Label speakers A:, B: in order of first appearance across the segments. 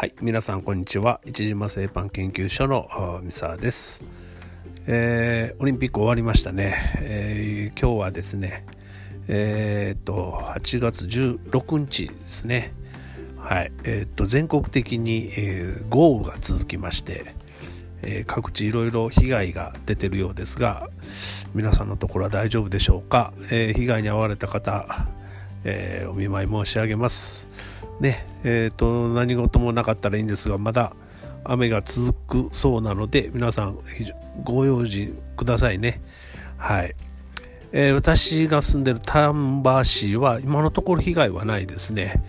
A: はい、皆さんこんにちは。一島製パン研究所の三沢です、えー、オリンピック終わりましたね。えー、今日はですね、えー、っと8月16日ですね。はい、えー、っと全国的に、えー、豪雨が続きまして、えー、各地いろいろ被害が出てるようですが、皆さんのところは大丈夫でしょうか？えー、被害に遭われた方、えー、お見舞い申し上げます。ね、えっ、ー、と、何事もなかったらいいんですが、まだ雨が続くそうなので、皆さん、ご用心くださいね。はい。えー、私が住んでる丹波市は今のところ被害はないですね。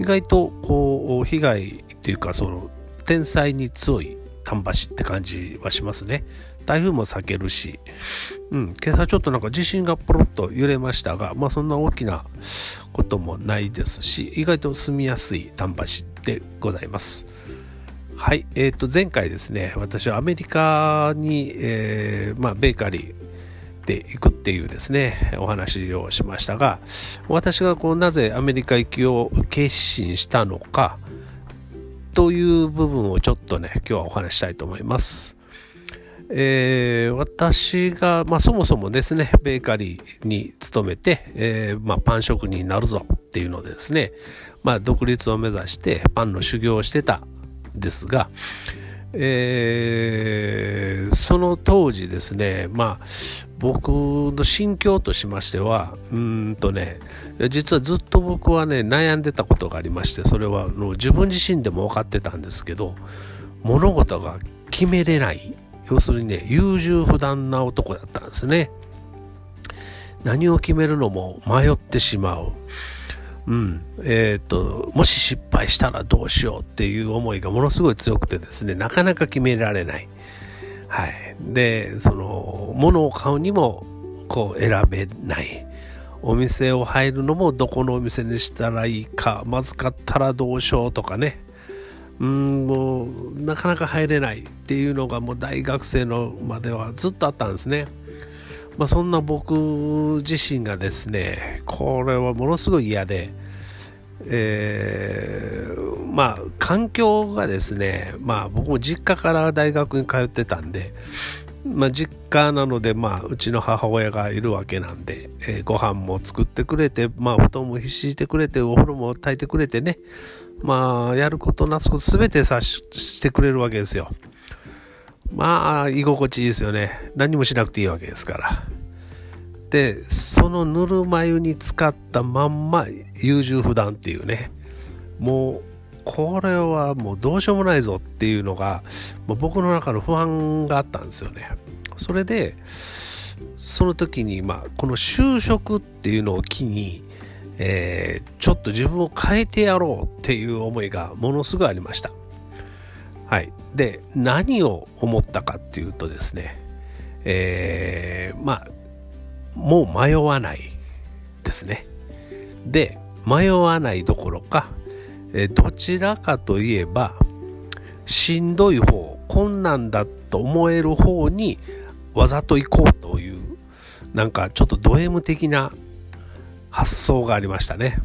A: 意外とこう被害っていうかその天災に強い丹波市って感じはしますね。台風も避けるし、うん、今朝ちょっとなんか地震がポロッと揺れましたが、まあそんな大きなこともないですし、意外と住みやすい丹波市でございます。はい、えっ、ー、と前回ですね、私はアメリカに、えー、まあベーカリーで行くっていうですね、お話をしましたが、私がこうなぜアメリカ行きを決心したのか、という部分をちょっとね、今日はお話したいと思います。えー、私が、まあ、そもそもですね、ベーカリーに勤めて、えー、まあ、パン職人になるぞっていうのでですね、まあ、独立を目指してパンの修行をしてたんですが、えー、その当時ですね、まあ、僕の心境としましては、うんとね、実はずっと僕はね、悩んでたことがありまして、それはの自分自身でも分かってたんですけど、物事が決めれない要するにね、優柔不断な男だったんですね。何を決めるのも迷ってしまう。うん。えっ、と、もし失敗したらどうしようっていう思いがものすごい強くてですね、なかなか決められない。はい。で、その、物を買うにも、こう、選べない。お店を入るのもどこのお店にしたらいいか、まずかったらどうしようとかね。うんもうなかなか入れないっていうのがもう大学生のまではずっとあったんですね。まあ、そんな僕自身がですねこれはものすごい嫌で、えー、まあ環境がですねまあ僕も実家から大学に通ってたんでまあ、実家なので、まあ、うちの母親がいるわけなんで、えー、ご飯も作ってくれて、まあ、布団も敷いてくれて、お風呂も炊いてくれてね、まあ、やることなすことすべてさししてくれるわけですよ。まあ、居心地いいですよね。何もしなくていいわけですから。で、そのぬるま湯に使ったまんま優柔不断っていうね、もう、これはもうどうしようもないぞっていうのが、まあ、僕の中の不安があったんですよね。それで、その時に、まあ、この就職っていうのを機に、えー、ちょっと自分を変えてやろうっていう思いがものすごいありました。はい。で、何を思ったかっていうとですね、えー、まあ、もう迷わないですね。で、迷わないどころか、えどちらかといえば、しんどい方、困難だと思える方にわざと行こうという、なんかちょっとド M 的な発想がありましたね。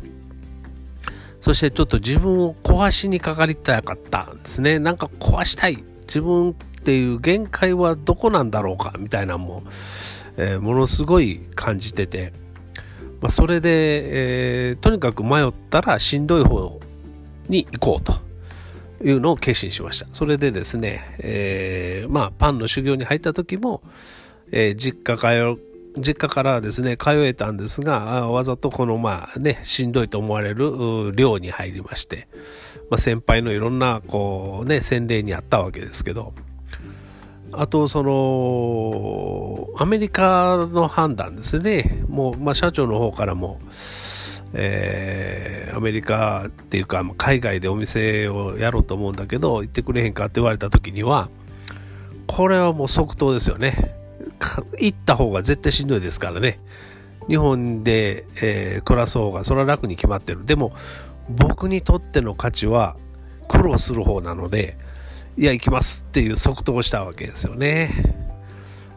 A: そしてちょっと自分を壊しにかかりたかったんですね。なんか壊したい。自分っていう限界はどこなんだろうかみたいなのも、えー、ものすごい感じてて、まあ、それで、えー、とにかく迷ったらしんどい方に行こうというのを決心しました。それでですね、えー、まあパンの修行に入った時も、えー、実家通実家からですね、通えたんですが、わざとこのまあね、しんどいと思われる寮に入りまして、まあ、先輩のいろんなこうね、洗礼にあったわけですけど、あと、その、アメリカの判断ですね。もう、まあ、社長の方からも、えー、アメリカっていうか、海外でお店をやろうと思うんだけど、行ってくれへんかって言われた時には、これはもう即答ですよね。行った方が絶対しんどいですからね。日本で、えー、暮らす方がそれは楽に決まってる。でも僕にとっての価値は苦労する方なので、いや、行きますっていう即答したわけですよね。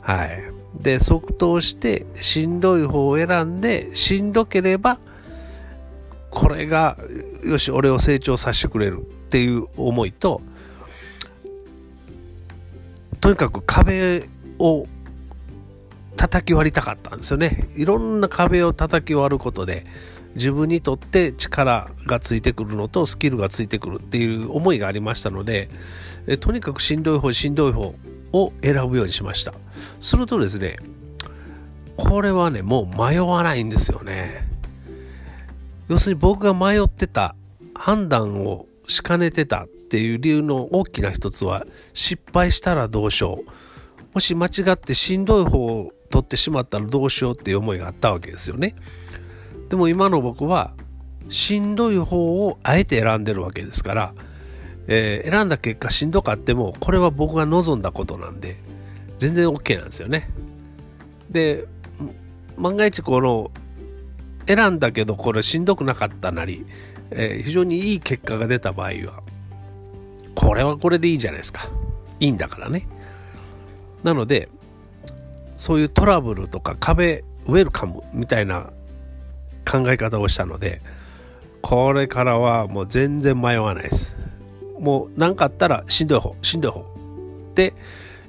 A: はい。で、即答してしんどい方を選んで、しんどければこれがよし俺を成長させてくれるっていう思いととにかく壁を叩き割りたかったんですよね。いろんな壁を叩き割ることで自分にとって力がついてくるのとスキルがついてくるっていう思いがありましたのでえとにかくしんどい方しんどい方を選ぶようにしました。するとですねこれはねもう迷わないんですよね。要するに僕が迷ってた判断をしかねてたっていう理由の大きな一つは失敗したらどうしよう。もし間違ってしんどい方を取ってしまったらどうしようっていう思いがあったわけですよね。でも今の僕はしんどい方をあえて選んでるわけですから、えー、選んだ結果しんどかってもこれは僕が望んだことなんで全然 OK なんですよね。で万が一この選んだけどこれしんどくなかったなり、えー、非常にいい結果が出た場合はこれはこれでいいじゃないですか。いいんだからね。なのでそういうトラブルとか壁ウェルカムみたいな考え方をしたのでこれからはもう全然迷わないです。もう何かあったらしんどい方しんどい方って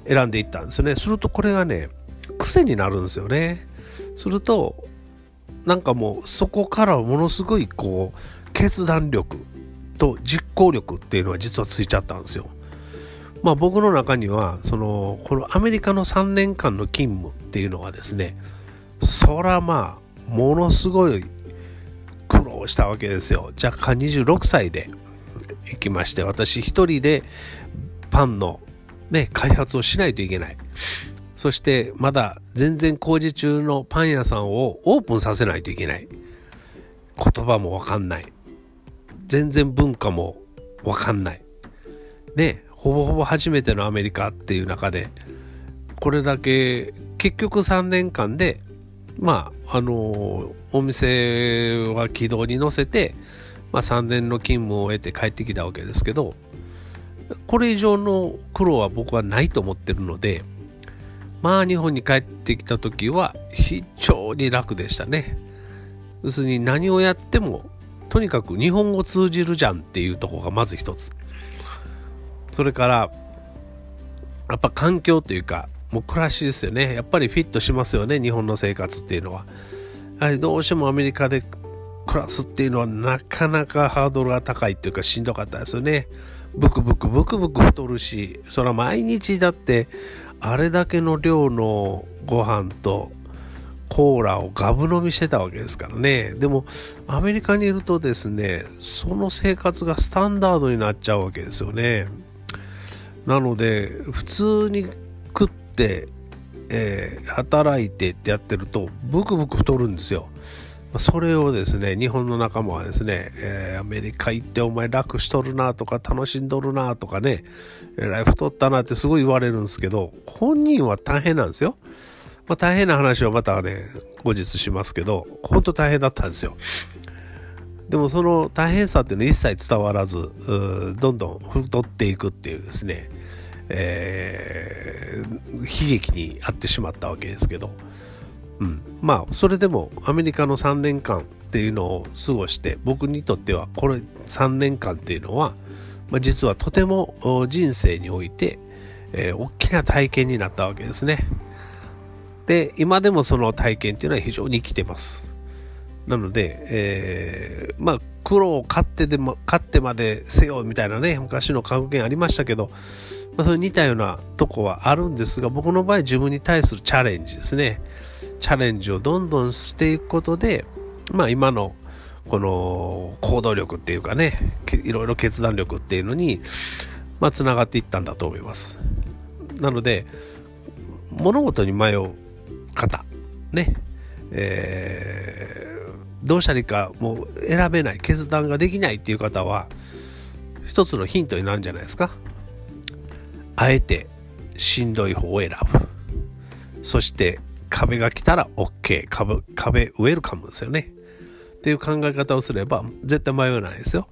A: 選んでいったんですよね。するとこれがね癖になるんですよね。するとなんかもうそこからものすごいこう決断力と実行力っていうのは実はついちゃったんですよ。まあ僕の中にはそのこのアメリカの3年間の勤務っていうのはですねそらまあものすごい苦労したわけですよ。若干26歳で行きまして私一人でパンのね開発をしないといけない。そしてまだ全然工事中のパン屋さんをオープンさせないといけない。言葉もわかんない。全然文化もわかんない。ねほぼほぼ初めてのアメリカっていう中でこれだけ結局3年間でまああのお店は軌道に乗せて、まあ、3年の勤務を終えて帰ってきたわけですけどこれ以上の苦労は僕はないと思ってるのでまあ日本に帰ってきた時は非常に楽でしたね。要するに何をやってもとにかく日本語通じるじゃんっていうとこがまず一つ。それからやっぱ環境というかもう暮らしですよね。やっぱりフィットしますよね日本の生活っていうのは。やはりどうしてもアメリカで暮らすっていうのはなかなかハードルが高いっていうかしんどかったですよね。ブクブクブクブク太るしそれは毎日だってあれだけの量のご飯とコーラをガブ飲みしてたわけですからね。でもアメリカにいるとですねその生活がスタンダードになっちゃうわけですよね。なので普通に食って、えー、働いてってやってるとブクブク太るんですよ。それをですね日本の仲間はですね、えー、アメリカ行ってお前楽しとるなとか楽しんどるなとかねえらい太ったなってすごい言われるんですけど本人は大変なんですよ、まあ、大変な話はまたね後日しますけど本当大変だったんですよ。でもその大変さっていうのは一切伝わらずどんどん太っていくっていうですねえー、悲劇に遭ってしまったわけですけど、うん、まあそれでもアメリカの3年間っていうのを過ごして僕にとってはこれ3年間っていうのは、まあ、実はとても人生において、えー、大きな体験になったわけですね。で今でもその体験っていうのは非常に生きてます。なので、えー、まあ苦労を勝ってでも勝ってまでせよみたいなね昔の格言ありましたけどまあ、それ似たようなとこはあるんですが、僕の場合自分に対するチャレンジですね。チャレンジをどんどんしていくことで、まあ今のこの行動力っていうかね、いろいろ決断力っていうのに、まあ繋がっていったんだと思います。なので、物事に迷う方、ね、えー、どうしたらいいかもう選べない、決断ができないっていう方は、一つのヒントになるんじゃないですか。あえてしんどい方を選ぶ。そして壁が来たら OK。壁、壁ウェルカムですよね。っていう考え方をすれば絶対迷わないですよ。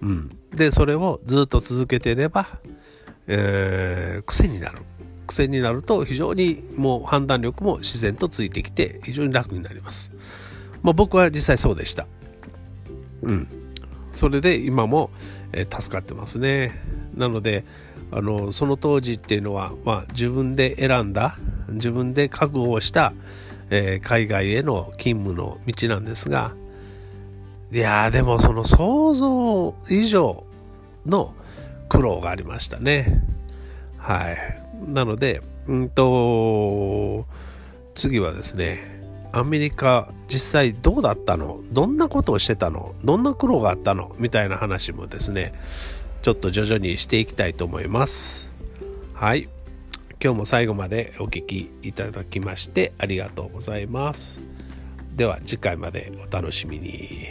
A: うん。で、それをずっと続けていれば、えー、癖になる。癖になると非常にもう判断力も自然とついてきて非常に楽になります。まあ僕は実際そうでした。うん。それで今も、えー、助かってますね。なのであのその当時っていうのは、まあ、自分で選んだ自分で覚悟した、えー、海外への勤務の道なんですがいやでもその想像以上の苦労がありましたね。はい。なのでうんと次はですねアメリカ実際どうだったの？どんなことをしてたの？どんな苦労があったの？みたいな話もですねちょっと徐々にしていきたいと思います。はい。今日も最後までお聴きいただきましてありがとうございます。では次回までお楽しみに。